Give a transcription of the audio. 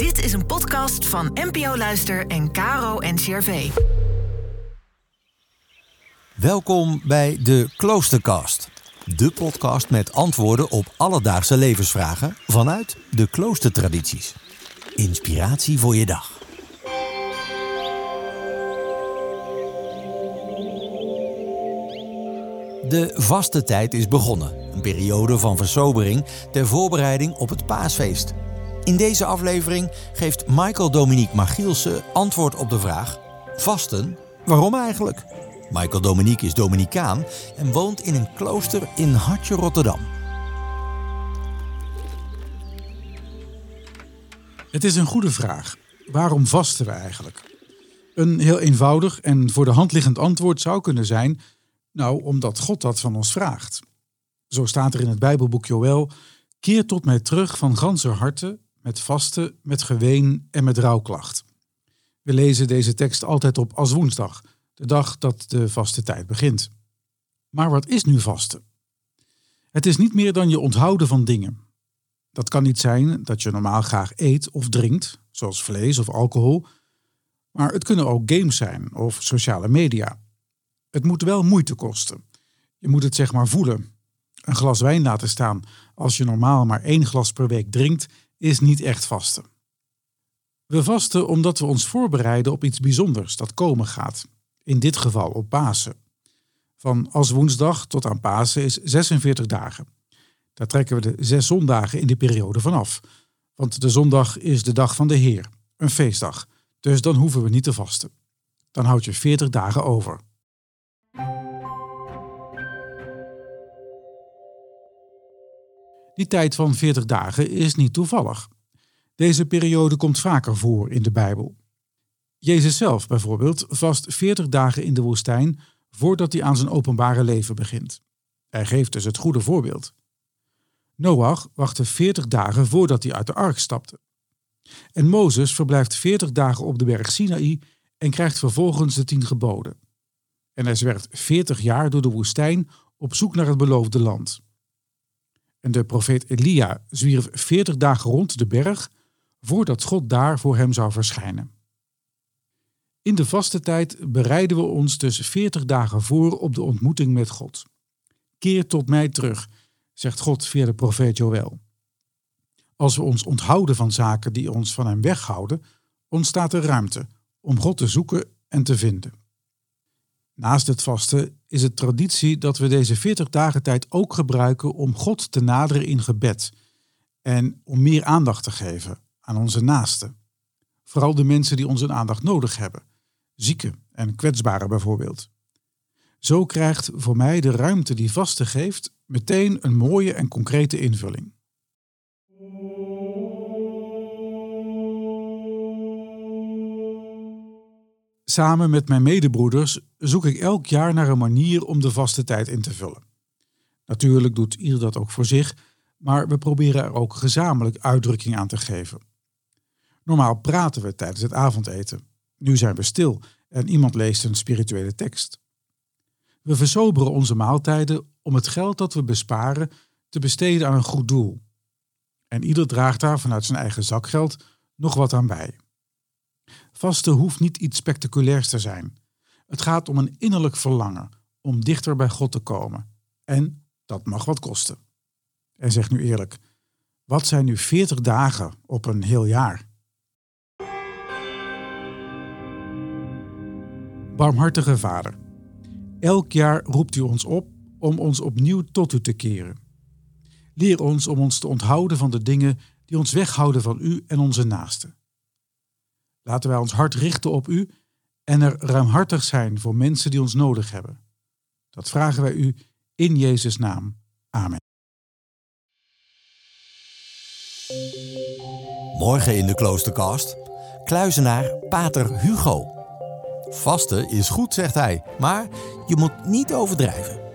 Dit is een podcast van NPO Luister en Caro NCRV. Welkom bij de Kloostercast. De podcast met antwoorden op alledaagse levensvragen vanuit de kloostertradities. Inspiratie voor je dag. De vaste tijd is begonnen. Een periode van versobering ter voorbereiding op het paasfeest. In deze aflevering geeft Michael Dominique Magielsen antwoord op de vraag: Vasten? Waarom eigenlijk? Michael Dominique is Dominicaan en woont in een klooster in Hartje, Rotterdam. Het is een goede vraag. Waarom vasten we eigenlijk? Een heel eenvoudig en voor de hand liggend antwoord zou kunnen zijn: nou, omdat God dat van ons vraagt. Zo staat er in het Bijbelboek Joël: Keer tot mij terug van ganser harte, met vasten, met geween en met rouwklacht. We lezen deze tekst altijd op als woensdag, de dag dat de vaste tijd begint. Maar wat is nu vasten? Het is niet meer dan je onthouden van dingen. Dat kan niet zijn dat je normaal graag eet of drinkt, zoals vlees of alcohol, maar het kunnen ook games zijn of sociale media. Het moet wel moeite kosten. Je moet het zeg maar voelen. Een glas wijn laten staan als je normaal maar één glas per week drinkt, is niet echt vasten. We vasten omdat we ons voorbereiden op iets bijzonders dat komen gaat. In dit geval op Pasen. Van als woensdag tot aan Pasen is 46 dagen. Daar trekken we de zes zondagen in de periode vanaf. Want de zondag is de dag van de Heer, een feestdag. Dus dan hoeven we niet te vasten. Dan houd je 40 dagen over. Die tijd van 40 dagen is niet toevallig. Deze periode komt vaker voor in de Bijbel. Jezus zelf bijvoorbeeld vast 40 dagen in de woestijn voordat hij aan zijn openbare leven begint. Hij geeft dus het goede voorbeeld. Noach wachtte 40 dagen voordat hij uit de ark stapte. En Mozes verblijft 40 dagen op de berg Sinaï en krijgt vervolgens de tien geboden. En hij zwerft 40 jaar door de woestijn op zoek naar het beloofde land. En de profeet Elia zwierf 40 dagen rond de berg voordat God daar voor hem zou verschijnen. In de vaste tijd bereiden we ons dus 40 dagen voor op de ontmoeting met God. Keer tot mij terug, zegt God via de profeet Joël. Als we ons onthouden van zaken die ons van hem weghouden, ontstaat er ruimte om God te zoeken en te vinden. Naast het vasten is het traditie dat we deze 40 dagen tijd ook gebruiken om God te naderen in gebed en om meer aandacht te geven aan onze naasten. Vooral de mensen die onze aandacht nodig hebben, zieken en kwetsbaren bijvoorbeeld. Zo krijgt voor mij de ruimte die vasten geeft meteen een mooie en concrete invulling. Samen met mijn medebroeders zoek ik elk jaar naar een manier om de vaste tijd in te vullen. Natuurlijk doet ieder dat ook voor zich, maar we proberen er ook gezamenlijk uitdrukking aan te geven. Normaal praten we tijdens het avondeten. Nu zijn we stil en iemand leest een spirituele tekst. We versoberen onze maaltijden om het geld dat we besparen te besteden aan een goed doel. En ieder draagt daar vanuit zijn eigen zakgeld nog wat aan bij. Vasten hoeft niet iets spectaculairs te zijn. Het gaat om een innerlijk verlangen om dichter bij God te komen. En dat mag wat kosten. En zeg nu eerlijk, wat zijn nu 40 dagen op een heel jaar? Barmhartige Vader, elk jaar roept u ons op om ons opnieuw tot u te keren. Leer ons om ons te onthouden van de dingen die ons weghouden van u en onze naasten. Laten wij ons hart richten op u en er ruimhartig zijn voor mensen die ons nodig hebben. Dat vragen wij u in Jezus' naam. Amen. Morgen in de Kloosterkast. Kluizenaar Pater Hugo. Vasten is goed, zegt hij, maar je moet niet overdrijven.